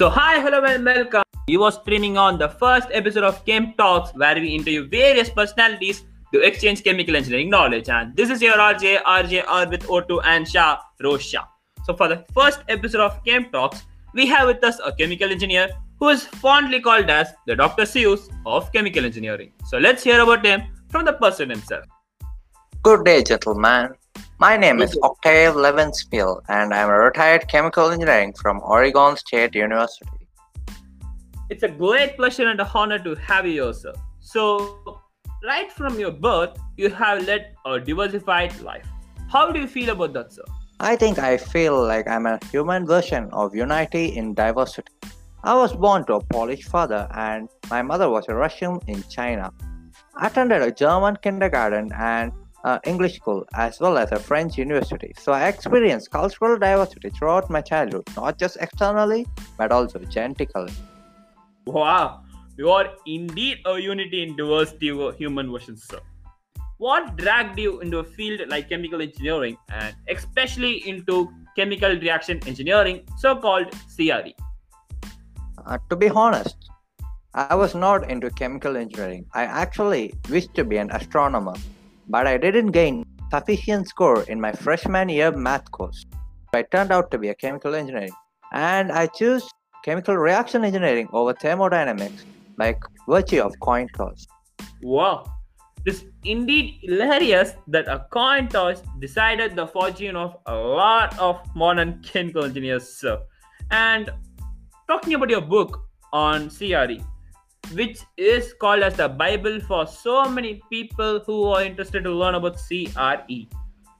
So, hi, hello, and welcome. You are streaming on the first episode of Chem Talks, where we interview various personalities to exchange chemical engineering knowledge. And this is your RJ, RJ R with O2 and Shah, Rosha. So, for the first episode of Chem Talks, we have with us a chemical engineer who is fondly called as the Dr. Seuss of chemical engineering. So, let's hear about him from the person himself. Good day, gentlemen. My name is Octave Levenspiel, and I'm a retired chemical engineering from Oregon State University. It's a great pleasure and a honor to have you here, sir. So, right from your birth, you have led a diversified life. How do you feel about that, sir? I think I feel like I'm a human version of unity in diversity. I was born to a Polish father, and my mother was a Russian in China. I attended a German kindergarten and uh, English school as well as a French university. So I experienced cultural diversity throughout my childhood, not just externally but also genetically. Wow, you are indeed a unity in diversity of human versions, sir. What dragged you into a field like chemical engineering and especially into chemical reaction engineering, so called CRE? Uh, to be honest, I was not into chemical engineering. I actually wished to be an astronomer but I didn't gain sufficient score in my freshman year math course. I turned out to be a chemical engineering, and I chose chemical reaction engineering over thermodynamics by virtue of coin toss. Wow, it's indeed hilarious that a coin toss decided the fortune of a lot of modern chemical engineers, sir. And talking about your book on CRE, which is called as the Bible for so many people who are interested to learn about CRE.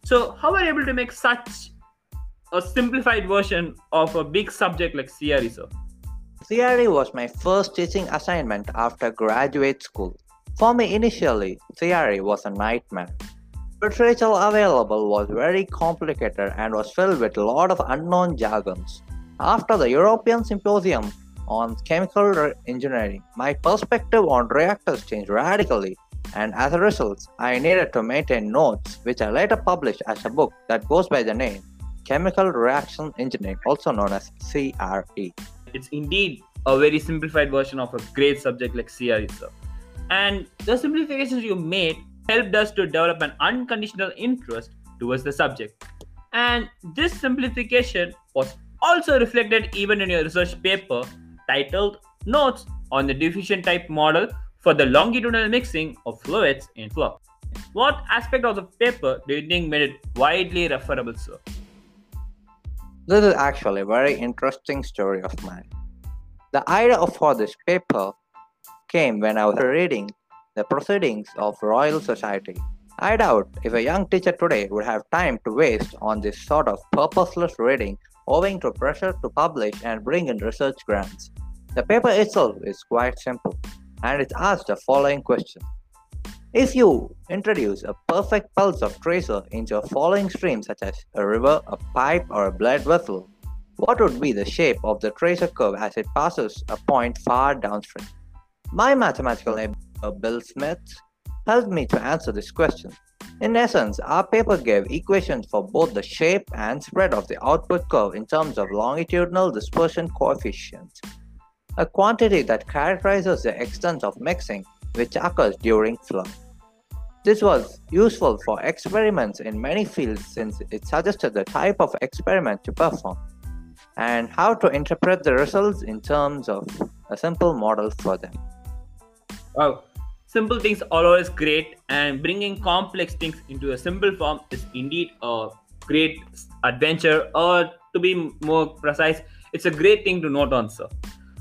So, how are you able to make such a simplified version of a big subject like CRE, sir? CRE was my first teaching assignment after graduate school. For me, initially, CRE was a nightmare. Literature available was very complicated and was filled with a lot of unknown jargons. After the European Symposium, on chemical engineering, my perspective on reactors changed radically, and as a result, I needed to maintain notes, which I later published as a book that goes by the name Chemical Reaction Engineering, also known as CRE. It's indeed a very simplified version of a great subject like CRE, sir. And the simplifications you made helped us to develop an unconditional interest towards the subject. And this simplification was also reflected even in your research paper titled Notes on the Diffusion Type Model for the Longitudinal Mixing of Fluids in Flow. What aspect of the paper do you think made it widely referable, sir? This is actually a very interesting story of mine. The idea for this paper came when I was reading the proceedings of Royal Society. I doubt if a young teacher today would have time to waste on this sort of purposeless reading owing to pressure to publish and bring in research grants. The paper itself is quite simple and it asks the following question. If you introduce a perfect pulse of tracer into a following stream such as a river, a pipe, or a blood vessel, what would be the shape of the tracer curve as it passes a point far downstream? My mathematical uh, Bill Smith, helped me to answer this question. In essence, our paper gave equations for both the shape and spread of the output curve in terms of longitudinal dispersion coefficients a quantity that characterizes the extent of mixing which occurs during flow. This was useful for experiments in many fields since it suggested the type of experiment to perform and how to interpret the results in terms of a simple model for them. Wow, simple things are always great, and bringing complex things into a simple form is indeed a great adventure, or to be more precise, it's a great thing to note on, sir.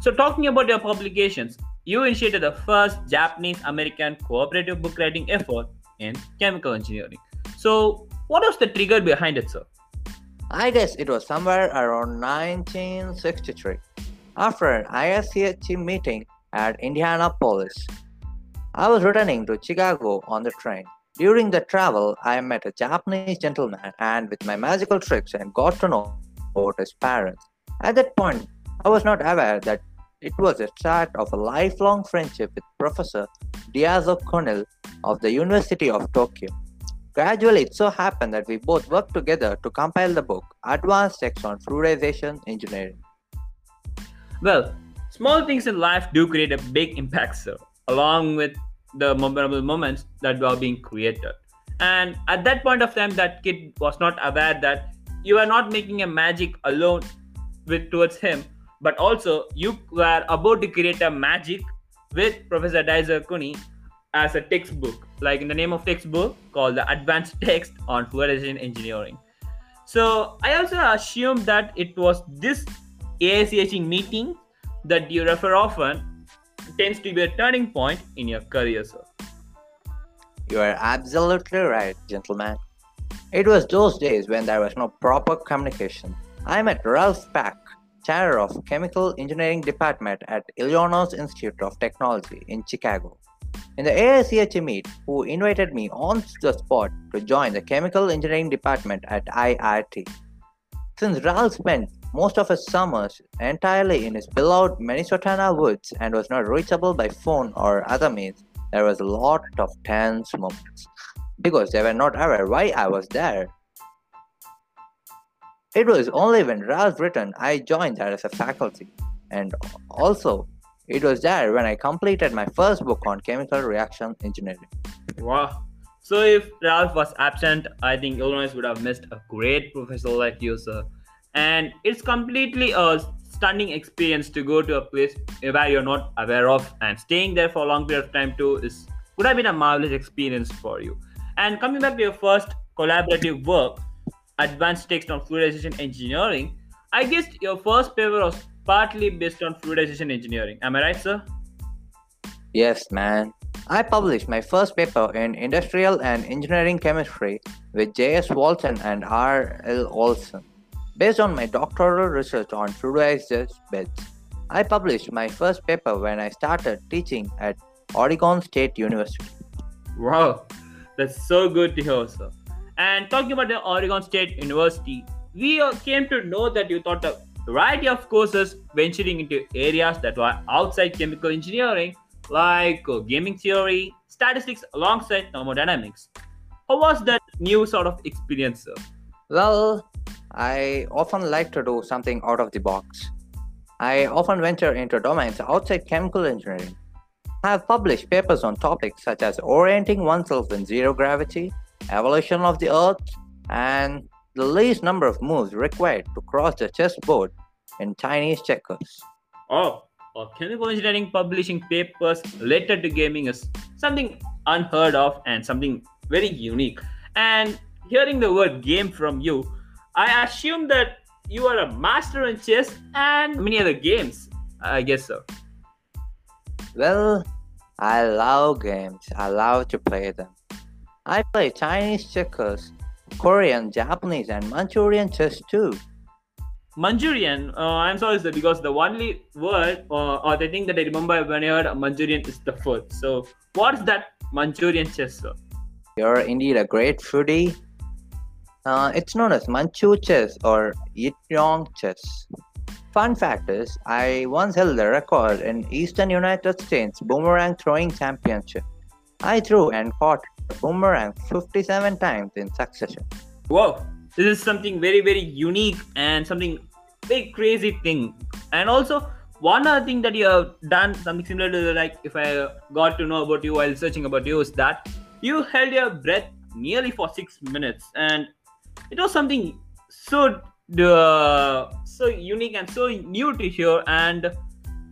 So, talking about your publications, you initiated the first Japanese American cooperative book writing effort in chemical engineering. So, what was the trigger behind it, sir? I guess it was somewhere around 1963 after an AIChE meeting at Indianapolis. I was returning to Chicago on the train. During the travel, I met a Japanese gentleman and with my magical tricks and got to know about his parents. At that point, I was not aware that it was the start of a lifelong friendship with Professor Daizo Kunii of the University of Tokyo. Gradually, it so happened that we both worked together to compile the book Advanced Text on Fluidization Engineering. Well, small things in life do create a big impact, sir, along with the memorable moments that were being created. And at that point of time, that kid was not aware that you are not making a magic alone with towards him, but also you were about to create a magic with Professor Daizo Kunii as a textbook, like in the name of textbook called the Advanced Text on Fluidization Engineering. So I also assume that it was this AIChE meeting that you refer often tends to be a turning point in your career, sir. You are absolutely right, gentlemen. It was those days when there was no proper communication. I met Ralph Peck, chair of Chemical Engineering Department at Illinois Institute of Technology in Chicago. In the AIChE meet, who invited me on the spot to join the Chemical Engineering Department at IIT. Since Ralph spent most of his summers entirely in his beloved Minnesota woods and was not reachable by phone or other means, there was a lot of tense moments because they were not aware why I was there. It was only when Ralph returned I joined there as a faculty, and also it was there when I completed my first book on chemical reaction engineering. Wow. So if Ralph was absent, I think Illinois would have missed a great professor like you, sir. And it's completely a stunning experience to go to a place where you're not aware of and staying there for a long period of time too is would have been a marvelous experience for you. And coming back to your first collaborative work, Advanced Text on fluidization Engineering, I guess your first paper was partly based on fluidization engineering. Am I right, sir? Yes, man. I published my first paper in Industrial and Engineering Chemistry with J.S. Walton and R.L. Olson. Based on my doctoral research on fluidized beds, I published my first paper when I started teaching at Oregon State University. Wow, that's so good to hear, sir. And talking about the Oregon State University, we came to know that you taught a variety of courses venturing into areas that were outside chemical engineering, like uh, gaming theory, statistics, alongside thermodynamics. How was that new sort of experience, sir? Well, I often like to do something out of the box. I often venture into domains outside chemical engineering. I have published papers on topics such as orienting oneself in zero gravity, evolution of the Earth, and the least number of moves required to cross the chessboard in Chinese checkers. Oh, chemical engineering publishing papers related to gaming is something unheard of and something very unique. And hearing the word game from you, I assume that you are a master in chess and many other games. I guess so. Well, I love games. I love to play them. I play Chinese checkers, Korean, Japanese, and Manchurian chess too. Manchurian, uh, I'm sorry, sir, because the only word uh, or the thing that I remember when I heard Manchurian is the food. So, what's that Manchurian chess, sir? You're indeed a great foodie. Uh, it's known as Manchu chess or Yitong chess. Fun fact is, I once held the record in Eastern United States boomerang throwing championship. I threw and caught a boomerang 57 times in succession. Whoa, this is something very, very unique and something very crazy thing. And also, one other thing that you have done, something similar to like if I got to know about you while searching about you, is that you held your breath nearly for six minutes, and it was something so uh, so unique and so new to hear. And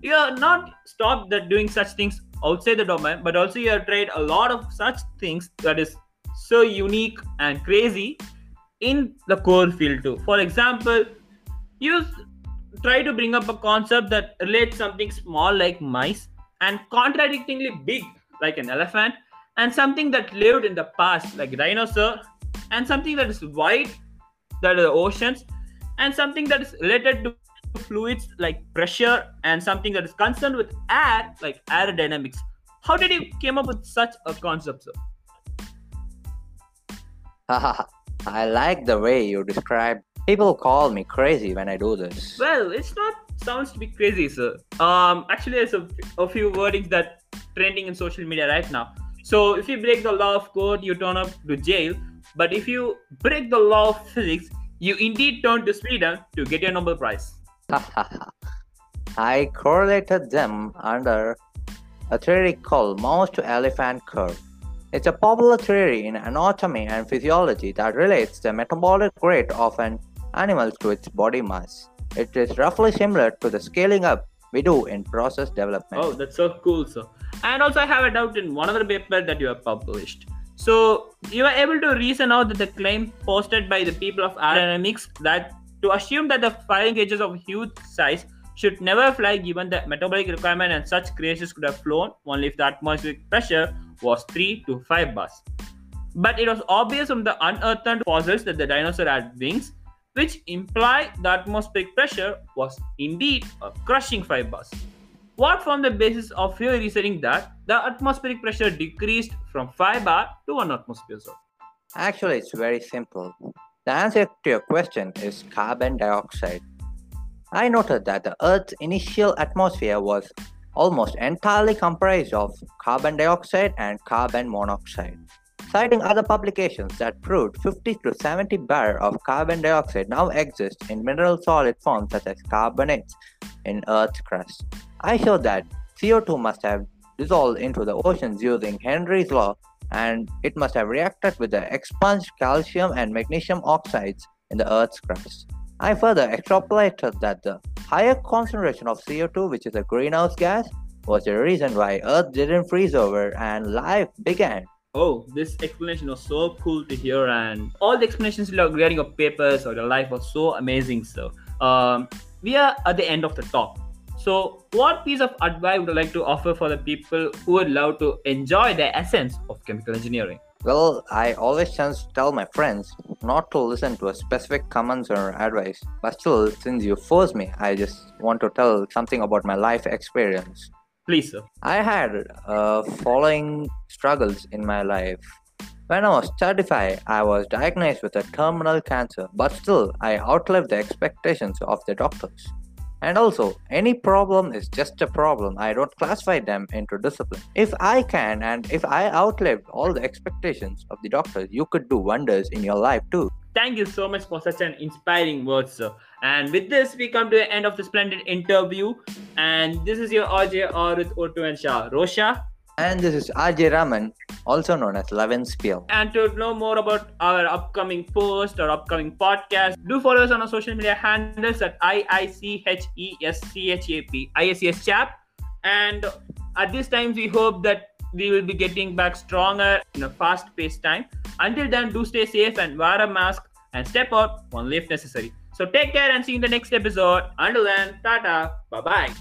you are not stopped that doing such things outside the domain, but also you have tried a lot of such things that is so unique and crazy in the core field too. For example, you try to bring up a concept that relates something small like mice and contradictingly big like an elephant and something that lived in the past like dinosaur and something that is wide that are the oceans and something that is related to fluids like pressure and something that is concerned with air like aerodynamics how did you came up with such a concept sir I like the way you describe. People call me crazy when I do this. Well, it's not sounds to be crazy, sir. Um, actually, there's a, a few wordings that trending in social media right now. So if you break the law of code, you turn up to jail. But if you break the law of physics, you indeed turn to Sweden to get your Nobel Prize. I correlated them under a theory called mouse elephant curve. It's a popular theory in anatomy and physiology that relates the metabolic rate of an animal to its body mass. It is roughly similar to the scaling up we do in process development. Oh, that's so cool, sir. And also, I have a doubt in one of the paper that you have published. So, you were able to reason out that the claim posted by the people of aerodynamics that to assume that the firing cages of huge size should never fly given the metabolic requirement and such creatures could have flown only if the atmospheric pressure was 3 to 5 bars. But it was obvious from the unearthed fossils that the dinosaur had wings, which imply the atmospheric pressure was indeed a crushing 5 bars. What formed the basis of your reasoning that the atmospheric pressure decreased from 5 bar to 1 atmosphere? Actually, it's very simple. The answer to your question is carbon dioxide. I noted that the Earth's initial atmosphere was almost entirely comprised of carbon dioxide and carbon monoxide. Citing other publications that proved 50 to 70 bar of carbon dioxide now exist in mineral solid forms such as carbonates in Earth's crust. I showed that CO2 must have dissolved into the oceans using Henry's law and it must have reacted with the expunged calcium and magnesium oxides in the Earth's crust. I further extrapolated that the higher concentration of CO2, which is a greenhouse gas, was the reason why Earth didn't freeze over and life began. Oh, this explanation was so cool to hear, and all the explanations regarding your papers or your life was so amazing. So, um, we are at the end of the talk. So, what piece of advice would you like to offer for the people who would love to enjoy the essence of chemical engineering? Well, I always chance to tell my friends not to listen to a specific comments or advice, but still, since you force me, I just want to tell something about my life experience. Please, sir. I had uh, following struggles in my life. When I was 35, I was diagnosed with a terminal cancer, but still, I outlived the expectations of the doctors. And also, any problem is just a problem. I don't classify them into discipline. If I can and if I outlived all the expectations of the doctors, you could do wonders in your life too. Thank you so much for such an inspiring words, sir. And with this, we come to the end of the splendid interview. And this is your RJ Arut Otu and Shah. Rosha, and this is RJ Raman, also known as Levenspiel. And to know more about our upcoming post or upcoming podcast, do follow us on our social media handles at IICHESCHAP, Chap. And at this time, we hope that we will be getting back stronger in a fast paced time. Until then, do stay safe and wear a mask and step out only if necessary. So take care and see you in the next episode. Until then, tata, bye bye.